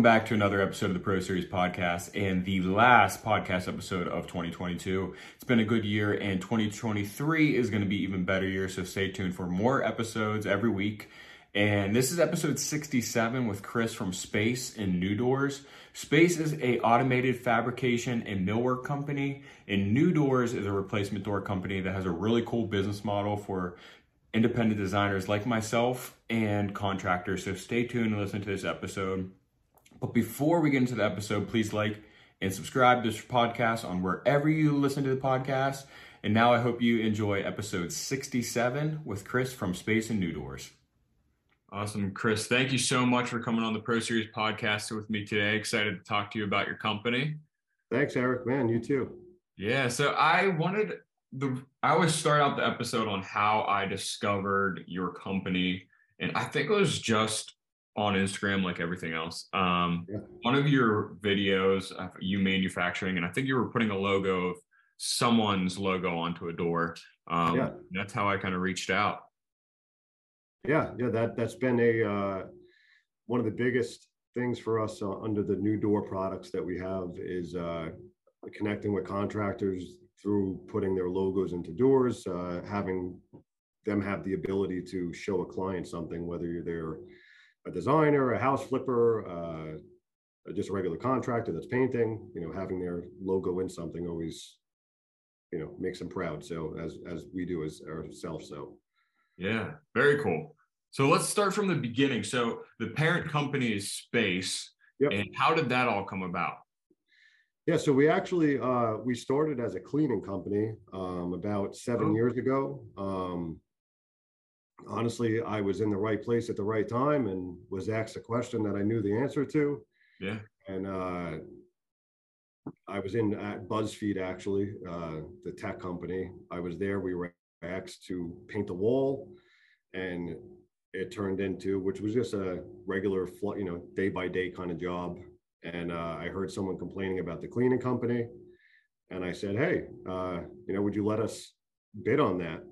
Welcome back to another episode of the Pro Series podcast and the last podcast episode of 2022. It's been a good year and 2023 is going to be even better year, so stay tuned for more episodes every week. And this is episode 67 with Chris from Spayce and New Doors. Spayce is a automated fabrication and millwork company, and NuDoors is a replacement door company that has a really cool business model for independent designers like myself and contractors. So stay tuned and listen to this episode. But before we get into the episode, please like and subscribe to this podcast on wherever you listen to the podcast. And now I hope you enjoy episode 67 with Chris from Spayce and NuDoors. Awesome, Chris. Thank you so much for coming on the Pro Series podcast with me today. Excited to talk to you about your company. Thanks, Eric. Man, you too. Yeah. So I wanted the I always start out the episode on how I discovered your company, and I think it was just on Instagram, like everything else. Um, yeah. One of your videos, of you manufacturing, and I think you were putting a logo of someone's logo onto a door. Um, yeah. That's how I kind of reached out. Yeah, yeah, that that's been a uh, one of the biggest things for us uh, under the NuDoor products that we have is uh, connecting with contractors through putting their logos into doors, uh, having them have the ability to show a client something, whether they're a designer, a house flipper, uh, just a regular contractor that's painting. You know, having their logo in something always, you know, makes them proud. So as as we do as ourselves. So yeah, very cool. So let's start from the beginning. So the parent company is Spayce, yep. and how did that all come about? Yeah, so we actually uh, we started as a cleaning company um, about seven oh. years ago. Um, honestly, I was in the right place at the right time and was asked a question that I knew the answer to. Yeah, and uh, I was in at BuzzFeed actually, uh, the tech company. I was there. We were asked to paint the wall and it turned into which was just a regular you know day by day kind of job and uh, i heard someone complaining about the cleaning company and i said hey uh, you know would you let us bid on that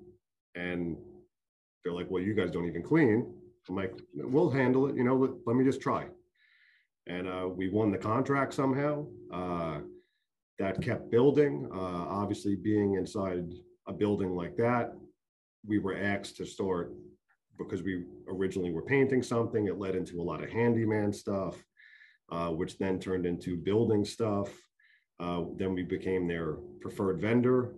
and they're like well you guys don't even clean i'm like we'll handle it you know let, let me just try and uh, we won the contract somehow uh, that kept building uh, obviously being inside a building like that, we were asked to start because we originally were painting something. It led into a lot of handyman stuff, uh, which then turned into building stuff. Uh, then we became their preferred vendor.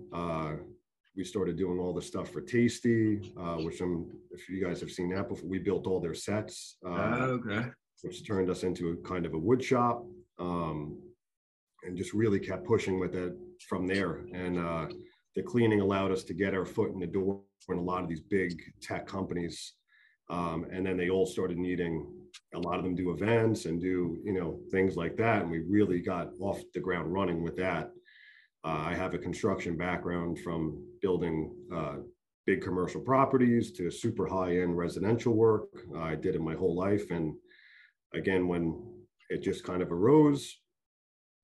We started doing all the stuff for Tasty, uh, which I'm, if you guys have seen that before, we built all their sets. Uh, okay. Which turned us into a kind of a wood shop. Um, and just really kept pushing with it from there. And uh, the cleaning allowed us to get our foot in the door in a lot of these big tech companies. Um, and then they all started needing a lot of them do events and do you know things like that and we really got off the ground running with that uh, i have a construction background from building uh, big commercial properties to super high end residential work i did it my whole life and again when it just kind of arose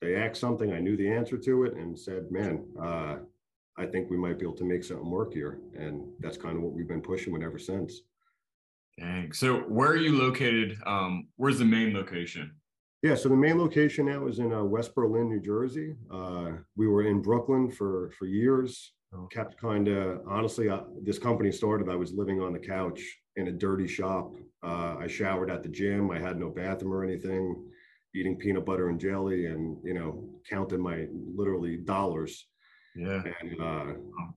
they asked something i knew the answer to it and said man uh, I think we might be able to make something work here. And that's kind of what we've been pushing with ever since. Dang. So where are you located? Um, where's the main location? Yeah, so the main location now is in uh, West Berlin, New Jersey. Uh, we were in Brooklyn for for years. Oh. Kept kind of honestly, uh, this company started. I was living on the couch in a dirty shop. Uh, I showered at the gym. I had no bathroom or anything. Eating peanut butter and jelly, and you know, counting my literally dollars yeah. And uh,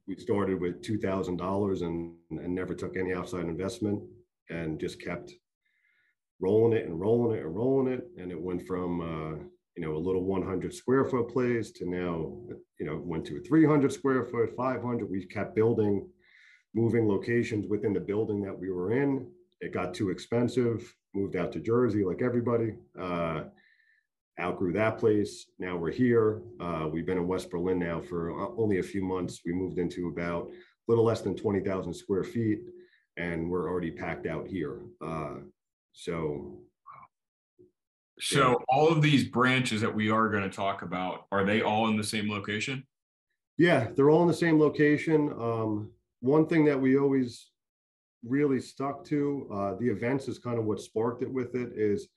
we started with two thousand dollars and and never took any outside investment and just kept rolling it and rolling it and rolling it. And it went from uh, you know a little 100 square foot place to now you know went to a 300 square foot, 500. We kept building, moving locations within the building that we were in. It got too expensive. Moved out to Jersey like everybody. Uh, outgrew that place. Now we're here. Uh, we've been in West Berlin now for uh, only a few months. We moved into about a little less than 20,000 square feet, and we're already packed out here. Uh, so, so yeah. all of these branches that we are going to talk about, are they all in the same location? Yeah, they're all in the same location. Um, one thing that we always really stuck to, uh, the events is kind of what sparked it with it, is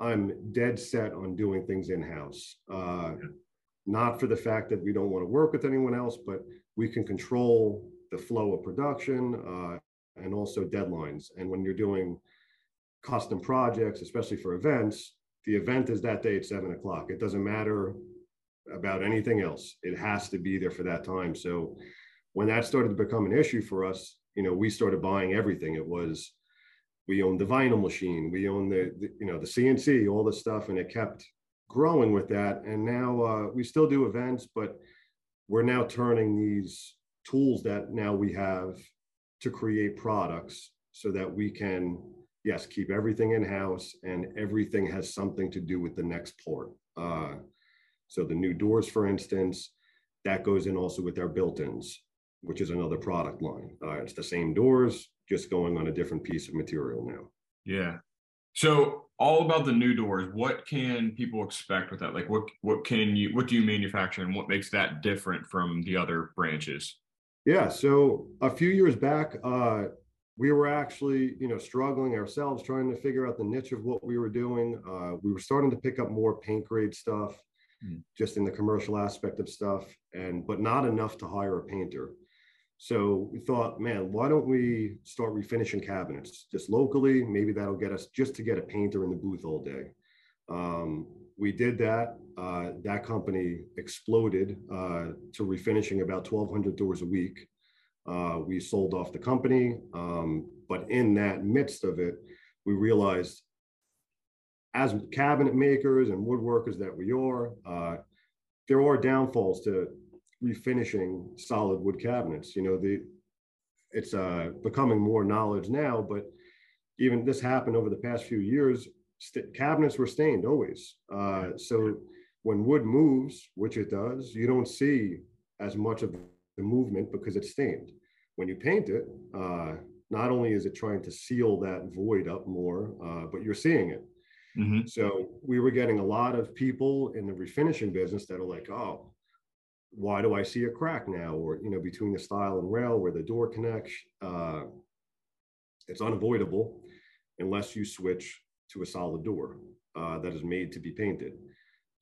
I'm dead set on doing things in house. Uh, not for the fact that we don't want to work with anyone else, but we can control the flow of production uh, and also deadlines. And when you're doing custom projects, especially for events, the event is that day at seven o'clock. It doesn't matter about anything else. It has to be there for that time. So when that started to become an issue for us, you know, we started buying everything. It was we owned the vinyl machine, we owned the, the you know the CNC, all the stuff, and it kept growing with that. And now uh, we still do events, but we're now turning these tools that now we have to create products so that we can yes keep everything in house and everything has something to do with the next port. Uh, so the NuDoors, for instance, that goes in also with our built-ins, which is another product line. Uh, it's the same doors, just going on a different piece of material now. Yeah. So all about the NuDoors, what can people expect with that? Like what what can you what do you manufacture and what makes that different from the other branches? Yeah. So a few years back, uh, we were actually, you know, struggling ourselves trying to figure out the niche of what we were doing. Uh, we were starting to pick up more paint grade stuff mm. just in the commercial aspect of stuff and but not enough to hire a painter. So we thought man why don't we start refinishing cabinets just locally? Maybe that'll get us just to get a painter in the booth all day. Um, we did that. Uh, that company exploded uh, to refinishing about 1200 doors a week uh, we sold off the company um, but in that midst of it we realized as cabinet makers and woodworkers that we are, uh, there are downfalls to refinishing solid wood cabinets. You know, the it's uh, becoming more knowledge now, but even this happened over the past few years. St- cabinets were stained always. Uh, so when wood moves, which it does, you don't see as much of the movement because it's stained. When you paint it, uh, not only is it trying to seal that void up more, uh, but you're seeing it. Mm-hmm. So we were getting a lot of people in the refinishing business that are like, oh, why do I see a crack now? Or, you know, between the stile and rail where the door connects, uh, it's unavoidable unless you switch to a solid door uh, that is made to be painted.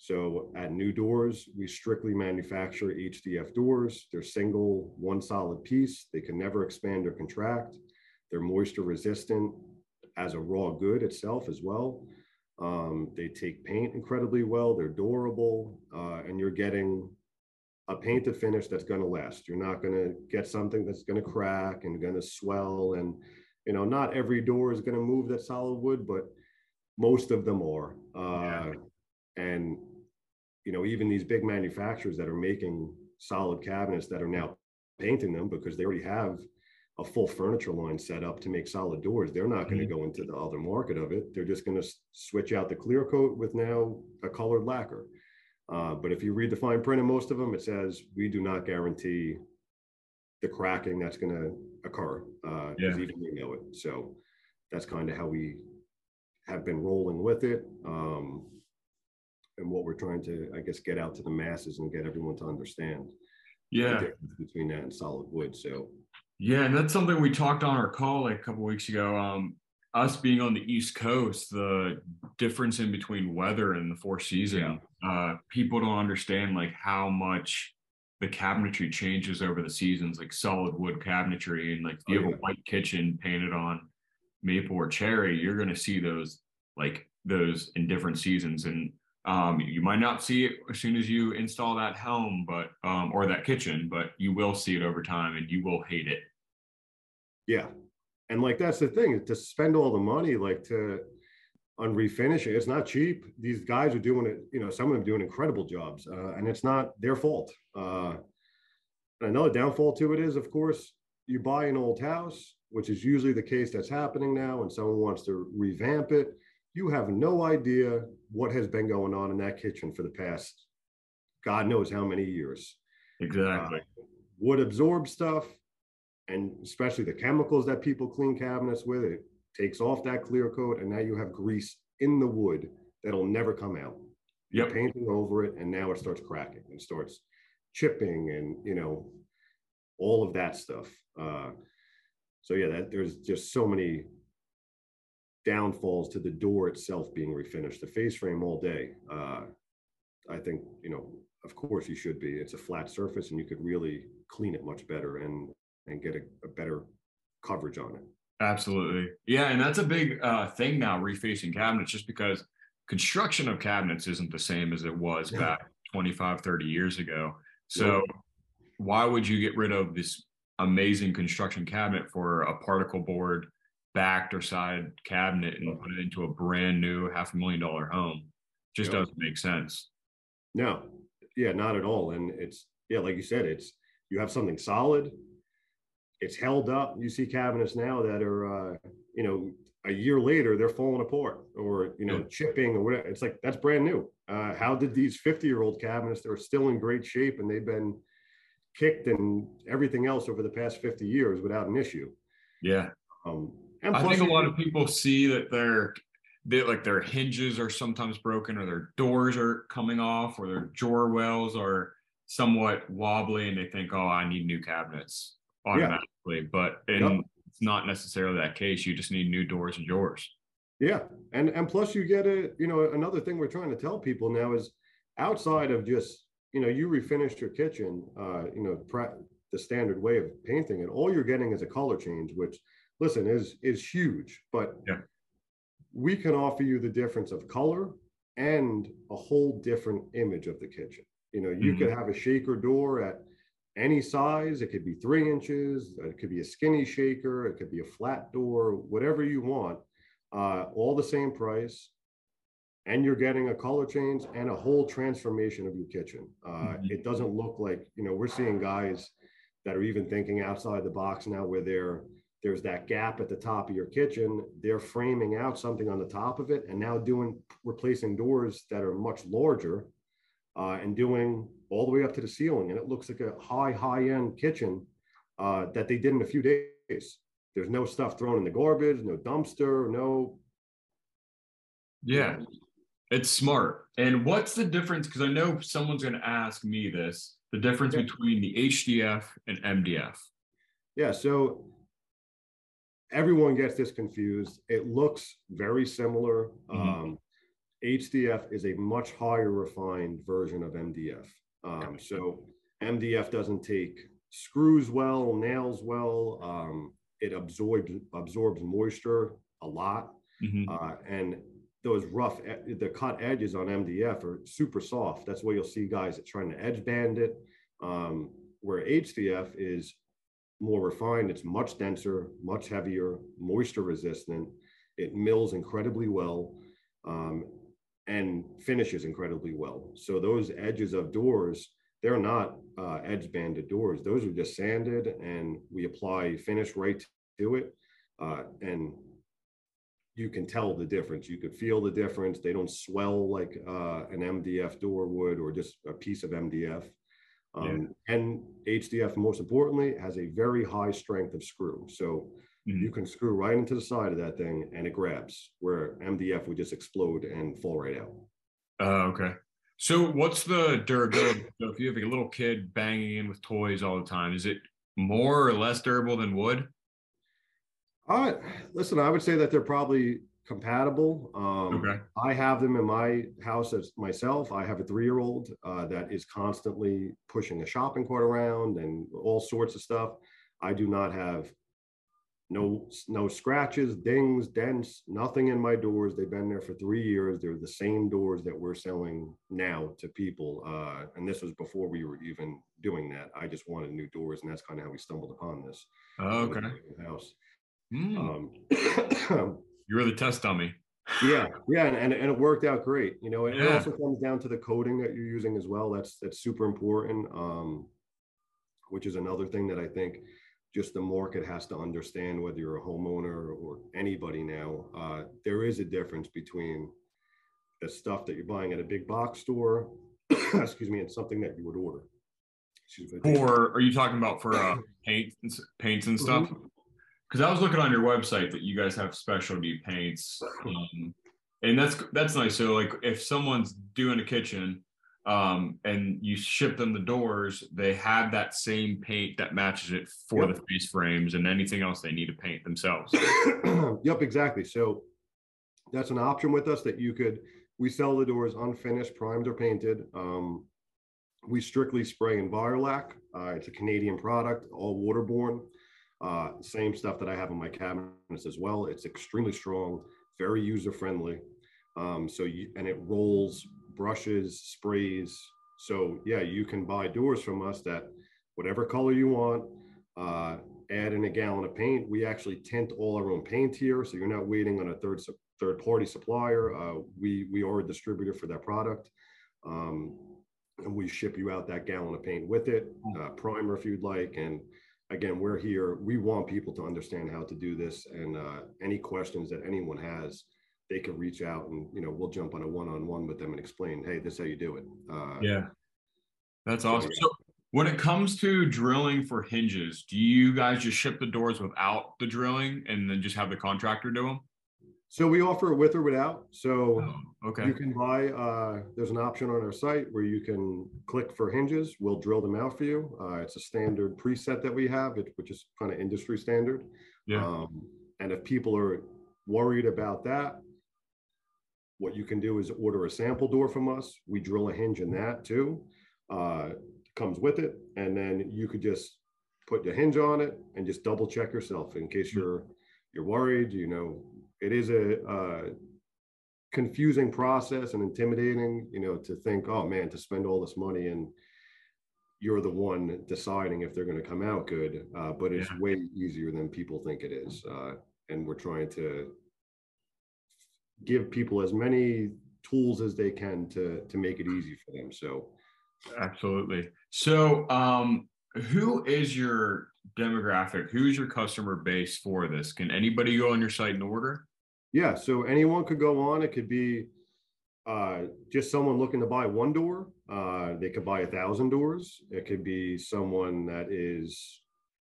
So at NuDoors, we strictly manufacture HDF doors. They're single, one solid piece. They can never expand or contract. They're moisture resistant as a raw good itself as well. Um, they take paint incredibly well. They're durable, uh, and you're getting a paint to finish that's going to last. You're not going to get something that's going to crack and going to swell. And you know, not every door is going to move that solid wood, but most of them are. Uh, and you know, even these big manufacturers that are making solid cabinets that are now painting them because they already have a full furniture line set up to make solid doors. They're not going to mm-hmm. go into the other market of it. They're just going to switch out the clear coat with now a colored lacquer. Uh, but if you read the fine print in most of them, it says we do not guarantee the cracking that's going to occur. Uh, yeah. Even we know it. So that's kind of how we have been rolling with it. Um, and what we're trying to, I guess, get out to the masses and get everyone to understand. Yeah. between that and solid wood. So yeah, and that's something we talked on our call like a couple weeks ago. Um, us being on the East Coast, the difference in between weather and the four season, yeah. uh, people don't understand like how much the cabinetry changes over the seasons, like solid wood cabinetry, and like if you oh, have yeah. a white kitchen painted on maple or cherry, you're going to see those like those in different seasons, and um, you might not see it as soon as you install that home, but um, or that kitchen, but you will see it over time, and you will hate it. Yeah. And like that's the thing to spend all the money like to on refinishing. It's not cheap. These guys are doing it, you know, some of them doing incredible jobs, uh, and it's not their fault. Uh, another downfall to it is, of course, you buy an old house, which is usually the case that's happening now, and someone wants to revamp it. You have no idea what has been going on in that kitchen for the past, God knows how many years. Exactly. Uh, wood absorb stuff and especially the chemicals that people clean cabinets with, it takes off that clear coat, and now you have grease in the wood that'll never come out. Yep. You're painting over it, and now it starts cracking and starts chipping, and you know all of that stuff. Uh, so yeah, that there's just so many downfalls to the door itself being refinished. The face frame all day. Uh, I think you know, of course, you should be. It's a flat surface, and you could really clean it much better and and get a, a better coverage on it. Absolutely, yeah, and that's a big uh, thing now, refacing cabinets, just because construction of cabinets isn't the same as it was back 25, 30 years ago. So, yeah. why would you get rid of this amazing construction cabinet for a particle board backed or side cabinet and put it into a brand new half a million dollar home? Just doesn't make sense. No, yeah, not at all. And it's yeah, like you said, it's you have something solid. It's held up. You see cabinets now that are, uh, you know, a year later they're falling apart or you know yeah. chipping or whatever. It's like that's brand new. Uh, how did these 50 year old cabinets that are still in great shape and they've been kicked and everything else over the past 50 years without an issue? Yeah. Um, I think a lot of people see that their they like their hinges are sometimes broken or their doors are coming off or their drawer wells are somewhat wobbly and they think, oh, I need new cabinets automatically. Yeah. But in, yep. it's not necessarily that case. You just need new doors and drawers. Yeah. And and plus you get a, you know, another thing we're trying to tell people now is outside of just, you know, you refinished your kitchen, uh, you know, the standard way of painting it, all you're getting is a color change, which listen is is huge. But yeah we can offer you the difference of color and a whole different image of the kitchen. You know, you mm-hmm. could have a shaker door at any size. It could be three inches. It could be a skinny shaker. It could be a flat door, whatever you want. Uh, all the same price. And you're getting a color change and a whole transformation of your kitchen. Uh, mm-hmm. It doesn't look like, you know, we're seeing guys that are even thinking outside the box now where they're there's that gap at the top of your kitchen. They're framing out something on the top of it and now doing replacing doors that are much larger uh, and doing all the way up to the ceiling. And it looks like a high high end kitchen uh, that they did in a few days. There's no stuff thrown in the garbage no dumpster no. Yeah. It's smart. And what's the difference? Because i know someone's going to ask me this the difference yeah. between the hdf and mdf yeah so everyone gets this confused. It looks very similar. Mm-hmm. Um, HDF is a much higher refined version of MDF. Um, so MDF doesn't take screws well, nails well. Um, it absorbs absorbs moisture a lot, mm-hmm. uh, and those rough the cut edges on MDF are super soft. That's why you'll see guys trying to edge band it. Um, where HDF is more refined. It's much denser, much heavier, moisture resistant. It mills incredibly well um, and finishes incredibly well. So those edges of doors, they're not uh, edge banded doors. Those are just sanded and we apply finish right to it. Uh, and you can tell the difference. You could feel the difference. They don't swell like uh, an MDF door would or just a piece of MDF. Um, yeah. And HDF, most importantly, has a very high strength of screw. So mm-hmm. you can screw right into the side of that thing and it grabs, where MDF would just explode and fall right out. Uh, okay. So what's the durability? so if you have a little kid banging in with toys all the time, is it more or less durable than wood? Uh, listen, I would say that they're probably compatible. Um, okay. I have them in my house as myself. I have a three year old uh, that is constantly pushing a shopping cart around and all sorts of stuff. I do not have no no scratches, dings, dents, nothing in my doors. They've been there for three years. They're the same doors that we're selling now to people. Uh, and this was before we were even doing that. I just wanted new doors, and that's kind of how we stumbled upon this. Oh, okay. House. Mm. Um, You were the test dummy. yeah, yeah, and, and, and, it worked out great. You know, it, yeah. it, also comes down to the coding that you're using as well. That's that's super important. Um, which is another thing that I think just the market has to understand whether you're a homeowner or anybody now. Uh, there is a difference between the stuff that you're buying at a big box store, excuse me, and something that you would order. Or are you talking about for uh, paint paints and stuff? Mm-hmm because I was looking on your website that you guys have specialty paints, um, and that's that's nice. So like if someone's doing a kitchen um, and you ship them the doors, they have that same paint that matches it for yep. the face frames and anything else they need to paint themselves. yep, exactly. So that's an option with us that you could. We sell the doors unfinished, primed or painted. Um, we strictly spray Envirolac. Uh, it's a Canadian product, all waterborne. Uh, same stuff that I have in my cabinets as well. It's extremely strong, very user friendly. Um, so you and it rolls, brushes, sprays. So yeah, you can buy doors from us that whatever color you want. Uh, add in a gallon of paint. We actually tint all our own paint here, so you're not waiting on a third third party supplier. Uh, we we are a distributor for that product, um, and we ship you out that gallon of paint with it, uh, primer if you'd like. And again, we're here. We want people to understand how to do this, and uh, any questions that anyone has, they can reach out, and you know we'll jump on a one on one with them and explain, hey, this is how you do it. Uh, yeah, that's awesome. So, when it comes to drilling for hinges, do you guys just ship the doors without the drilling and then just have the contractor do them? So we offer it with or without. So oh, okay. you can buy, uh, there's an option on our site where you can click for hinges. We'll drill them out for you. Uh, it's a standard preset that we have, which is kind of industry standard. Yeah. Um, and if people are worried about that, what you can do is order a sample door from us. We drill a hinge in that too. Uh, comes with it. And then you could just put the hinge on it and just double check yourself in case you're you're worried. You know, it is a uh, confusing process and intimidating. You know, to think, oh man, to spend all this money and you're the one deciding if they're going to come out good. Uh, but it's yeah. way easier than people think it is. Uh, and we're trying to give people as many tools as they can to to make it easy for them. So Absolutely. So, um, who is your demographic? Who is your customer base for this? Can anybody go on your site and order? Yeah, so anyone could go on. It could be uh, just someone looking to buy one door. Uh, they could buy a thousand doors. It could be someone that is,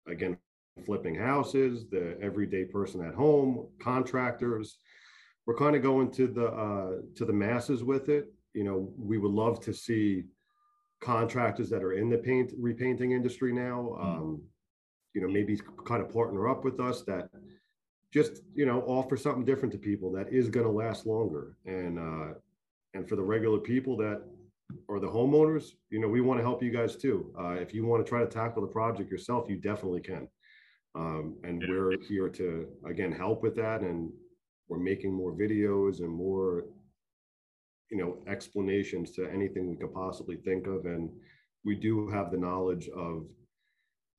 again, flipping houses, the everyday person at home, contractors. We're kind of going to the uh, to the masses with it. You know, we would love to see contractors that are in the paint repainting industry now hmm. um, you know maybe kind of partner up with us that just you know offer something different to people that is going to last longer. And uh, and for the regular people that are the homeowners you know we want to help you guys too. Uh, if you want to try to tackle the project yourself you definitely can. Um, and yeah. we're here to again help with that and we're making more videos and more you know explanations to anything we could possibly think of. And we do have the knowledge of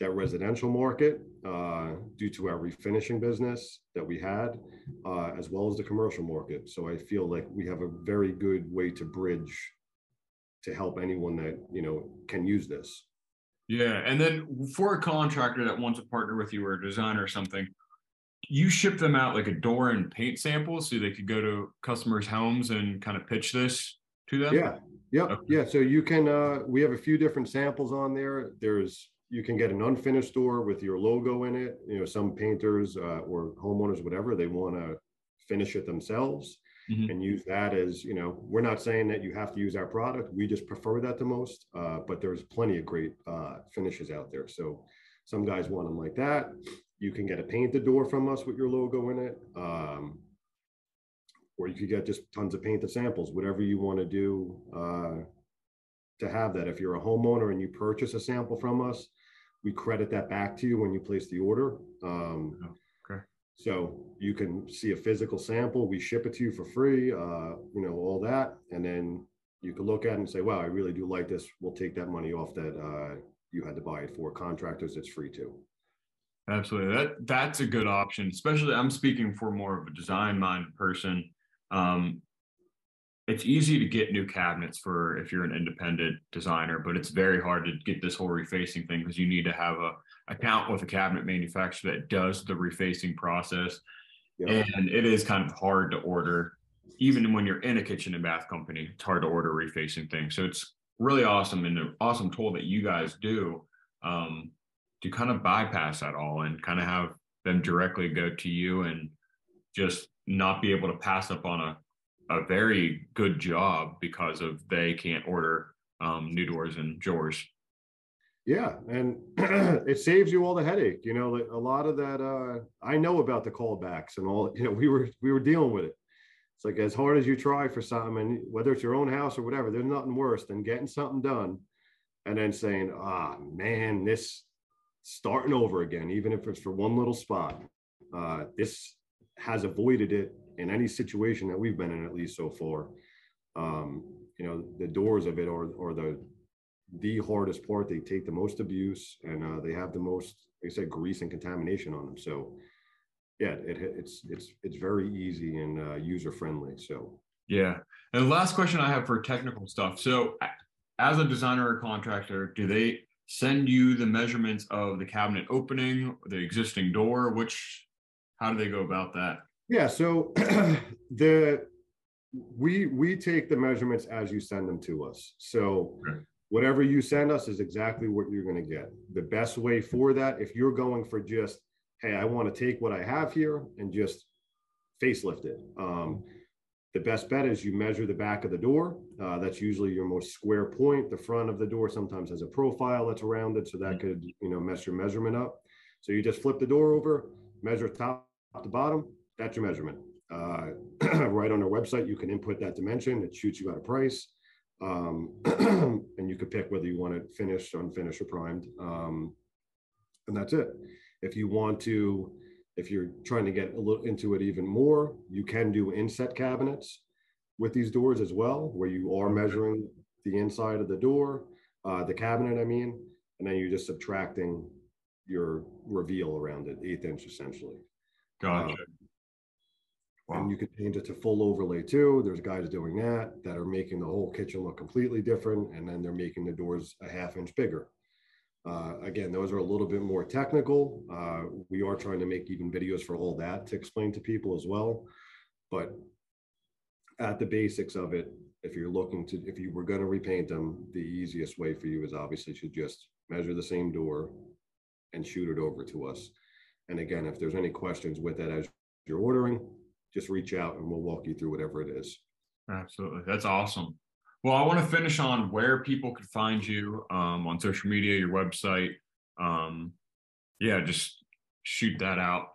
that residential market uh, due to our refinishing business that we had uh, as well as the commercial market so i feel like we have a very good way to bridge to help anyone that you know can use this yeah and then for a contractor that wants to partner with you or a designer or something you ship them out like a door and paint sample so they could go to customers' homes and kind of pitch this to them? Yeah. Yep. Okay. Yeah. So you can, uh, we have a few different samples on there. There's, you can get an unfinished door with your logo in it. You know, some painters uh, or homeowners, whatever, they want to finish it themselves mm-hmm. and use that as, you know, we're not saying that you have to use our product. We just prefer that the most, uh, but there's plenty of great uh, finishes out there. So some guys want them like that. You can get a painted door from us with your logo in it. Um, or you could get just tons of painted samples, whatever you want to do uh, to have that. If you're a homeowner and you purchase a sample from us, we credit that back to you when you place the order. Um, oh, okay. So you can see a physical sample. We ship it to you for free. Uh, you know all that, and then you can look at it and say, "Wow, I really do like this." We'll take that money off that uh, you had to buy it for. Contractors, it's free too. Absolutely. That that's a good option, especially I'm speaking for more of a design minded person. Um, it's easy to get new cabinets for if you're an independent designer, but it's very hard to get this whole refacing thing because you need to have a account with a cabinet manufacturer that does the refacing process. Yeah. And it is kind of hard to order, even when you're in a kitchen and bath company, it's hard to order refacing things. So it's really awesome and an awesome tool that you guys do. Um, to kind of bypass that all and kind of have them directly go to you and just not be able to pass up on a, a very good job because of they can't order um, new doors and drawers. Yeah, and it saves you all the headache. You know, a lot of that. Uh, I know about the callbacks and all. You know, we were we were dealing with it. it's like as hard as you try for something, and whether it's your own house or whatever, there's nothing worse than getting something done and then saying, ah, man, this starting over again, even if it's for one little spot. Uh, this has avoided it in any situation that we've been in, at least so far. Um, you know, the doors of it or or the the hardest part. They take the most abuse and uh, they have the most, like I said, grease and contamination on them. So, yeah, it, it's it's it's very easy and uh, user friendly. So, yeah. And the last question I have for technical stuff. So, as a designer or contractor, do they send you the measurements of the cabinet opening, the existing door? Which, how do they go about that? Yeah. So, the we we take the measurements as you send them to us. So. Okay whatever you send us is exactly what you're going to get. The best way for that, if you're going for just, hey, I want to take what I have here and just facelift it. Um, the best bet is you measure the back of the door. Uh, that's usually your most square point. The front of the door sometimes has a profile that's rounded, so that could you know mess your measurement up. So you just flip the door over, measure top to bottom. That's your measurement. Uh, right on our website, you can input that dimension. It shoots you out a price. Um, and you could pick whether you want it finished, unfinished, or primed. Um, and that's it. If you want to, if you're trying to get a little into it even more, you can do inset cabinets with these doors as well, where you are measuring the inside of the door, uh, the cabinet, I mean, and then you're just subtracting your reveal around it, eighth inch essentially. Gotcha. Uh, Wow. And you could change it to full overlay too. There's guys doing that that are making the whole kitchen look completely different, and then they're making the doors a half inch bigger. Uh, again, those are a little bit more technical. Uh, we are trying to make even videos for all that to explain to people as well. But at the basics of it, if you're looking to, if you were going to repaint them, the easiest way for you is obviously to just measure the same door and shoot it over to us. And again, if there's any questions with that as you're ordering, just reach out and we'll walk you through whatever it is. Absolutely. That's awesome. Well, I want to finish on where people could find you um, on social media, your website. Um, yeah, just shoot that out.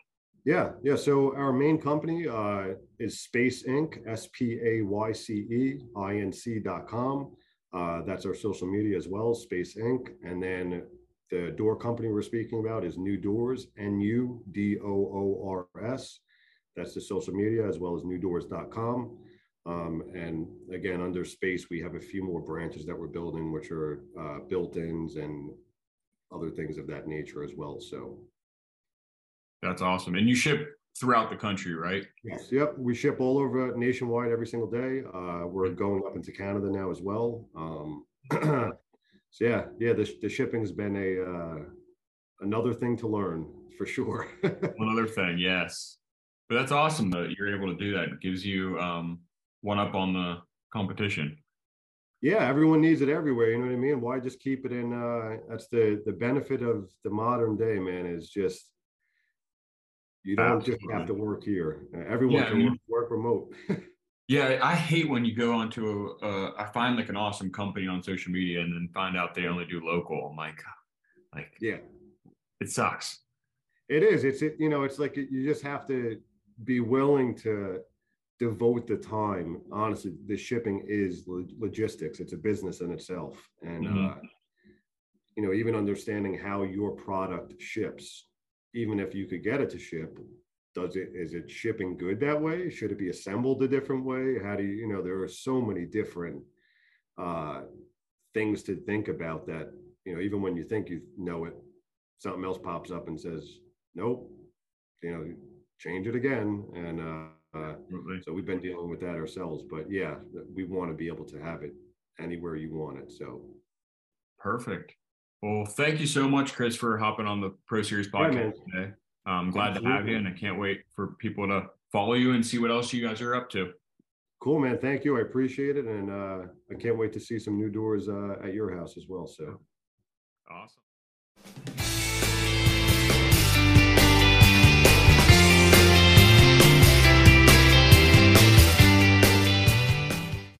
Yeah, yeah. So our main company uh, is Spayce Inc. S P A Y C E I N C dot com. Uh, that's our social media as well, Spayce Inc. And then the door company we're speaking about is NuDoors, N U D O O R S. That's the social media as well as nudoors.com. Um, and again, under Spayce, we have a few more branches that we're building, which are uh, built-ins and other things of that nature as well. So that's awesome. And you ship throughout the country, right? Yes. Yep. We ship all over nationwide every single day. Uh, we're going up into Canada now as well. Um, so yeah, yeah, the, the shipping has been a uh, another thing to learn for sure. Another thing, yes. But that's awesome that you're able to do that. It gives you um, one up on the competition. Yeah, everyone needs it everywhere. You know what I mean? Why just keep it in? Uh, that's the the benefit of the modern day, man. Is just you don't Absolutely. just have to work here. Everyone yeah, can work, work remote. yeah, I hate when you go onto a, a. I find like an awesome company on social media and then find out they only do local. I'm like, like yeah, it sucks. It is. It's it. You know, it's like you just have to be willing to devote the time. Honestly, the shipping is logistics. It's a business in itself, and mm-hmm. uh, you know, even understanding how your product ships, even if you could get it to ship, does it is it shipping good that way? Should it be assembled a different way? How do you you know? There are so many different uh, things to think about that you know. Even when you think you know it, something else pops up and says, "Nope." You know, change it again. And uh, so we've been dealing with that ourselves. But yeah, we want to be able to have it anywhere you want it. So perfect. Well, thank you so much, Chris, for hopping on the Pro Series podcast yeah, today. I'm glad Absolutely. to have you, and I can't wait for people to follow you and see what else you guys are up to. Cool, man. Thank you. I appreciate it, and uh, I can't wait to see some new doors uh, at your house as well. So awesome.